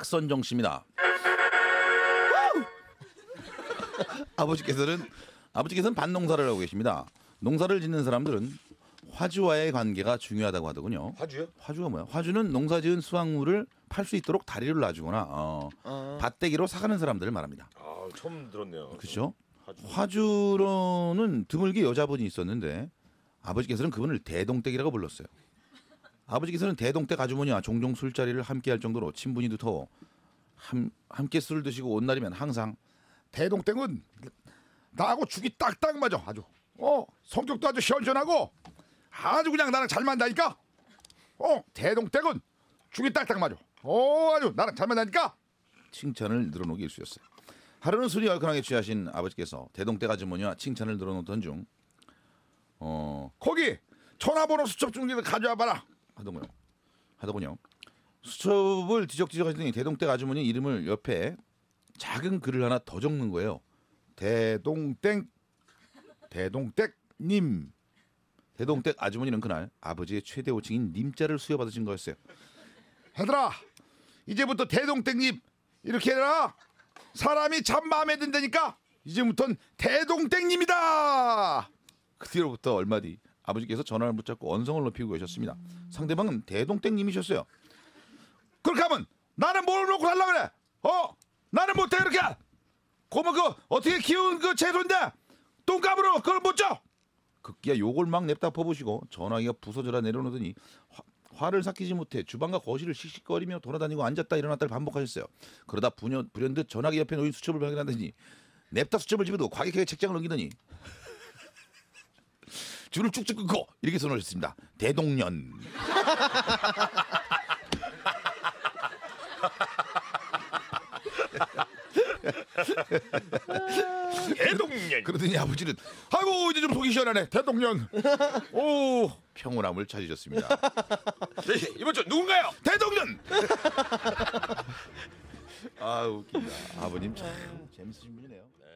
박선정 씨입니다. 아버지께서는 아버지께서는 밭농사를 하고 계십니다. 농사를 짓는 사람들은 화주와의 관계가 중요하다고 하더군요. 화주요? 화주가 뭐야? 화주는 농사지은 수확물을 팔 수 있도록 다리를 놔주거나 어, 밭대기로 사가는 사람들을 말합니다. 아 처음 들었네요. 그렇죠? 화주. 화주로는 드물게 여자분이 있었는데 아버지께서는 그분을 대동댁이라고 불렀어요. 아버지께서는 대동 댁 아주머니와 종종 술자리를 함께할 정도로 친분이 두터워 함, 함께 술을 드시고 온 날이면 항상 대동땡은 나하고 죽이 딱딱 맞아. 아주. 어 성격도 아주 시원시원하고 아주 그냥 나랑 잘 맞다니까. 어 대동땡은 죽이 딱딱 맞아. 어 아주 나랑 잘 맞다니까. 칭찬을 늘어놓기 일쑤였어요. 하루는 술이 얼큰하게 취하신 아버지께서 대동댁 아주머니와 칭찬을 늘어놓던 중 어, 거기 전화번호 수첩 중지를 가져와 봐라 하더군요. 하더군요. 수첩을 뒤적뒤적 하시더니 대동댁 아주머니 이름을 옆에 작은 글을 하나 더 적는 거예요. 대동땡 대동땡님 대동댁 아주머니는 그날 아버지의 최대 호칭인 님자를 수여받으신 거였어요. 얘들아 이제부터 대동땡님 이렇게 해라 사람이 참 마음에 든다니까 이제부터는 대동땡님이다 그 뒤로부터 얼마 뒤 아버지께서 전화를 붙잡고 언성을 높이고 계셨습니다. 상대방은 대동댁님이셨어요. 그렇게 하면 나는 뭘 놓고 살라 그래? 어? 나는 못해 이렇게. 고모 그 어떻게 키운 그 채소인데 똥감으로 그걸 못 줘? 급기야 욕을 막 냅다 퍼부시고 전화기가 부서져라 내려놓더니 화, 를 삭히지 못해 주방과 거실을 씩씩거리며 돌아다니고 앉았다 일어났다를 반복하셨어요. 그러다 불현, 불현듯 전화기 옆에 놓인 수첩을 발견하더니 냅다 수첩을 집어도 과격하게 책장을 넘기더니 줄을 쭉쭉 끊고 이렇게 선언하셨습니다. 대동년. 대동년. 그러더니 아버지는 아이고 이제 좀 속이 시원하네 대동년. 오 평온함을 찾으셨습니다. 네, 이번 주 누군가요? 대동년. 아 웃긴다. 아버님 참 재밌으신 분이네요. 네.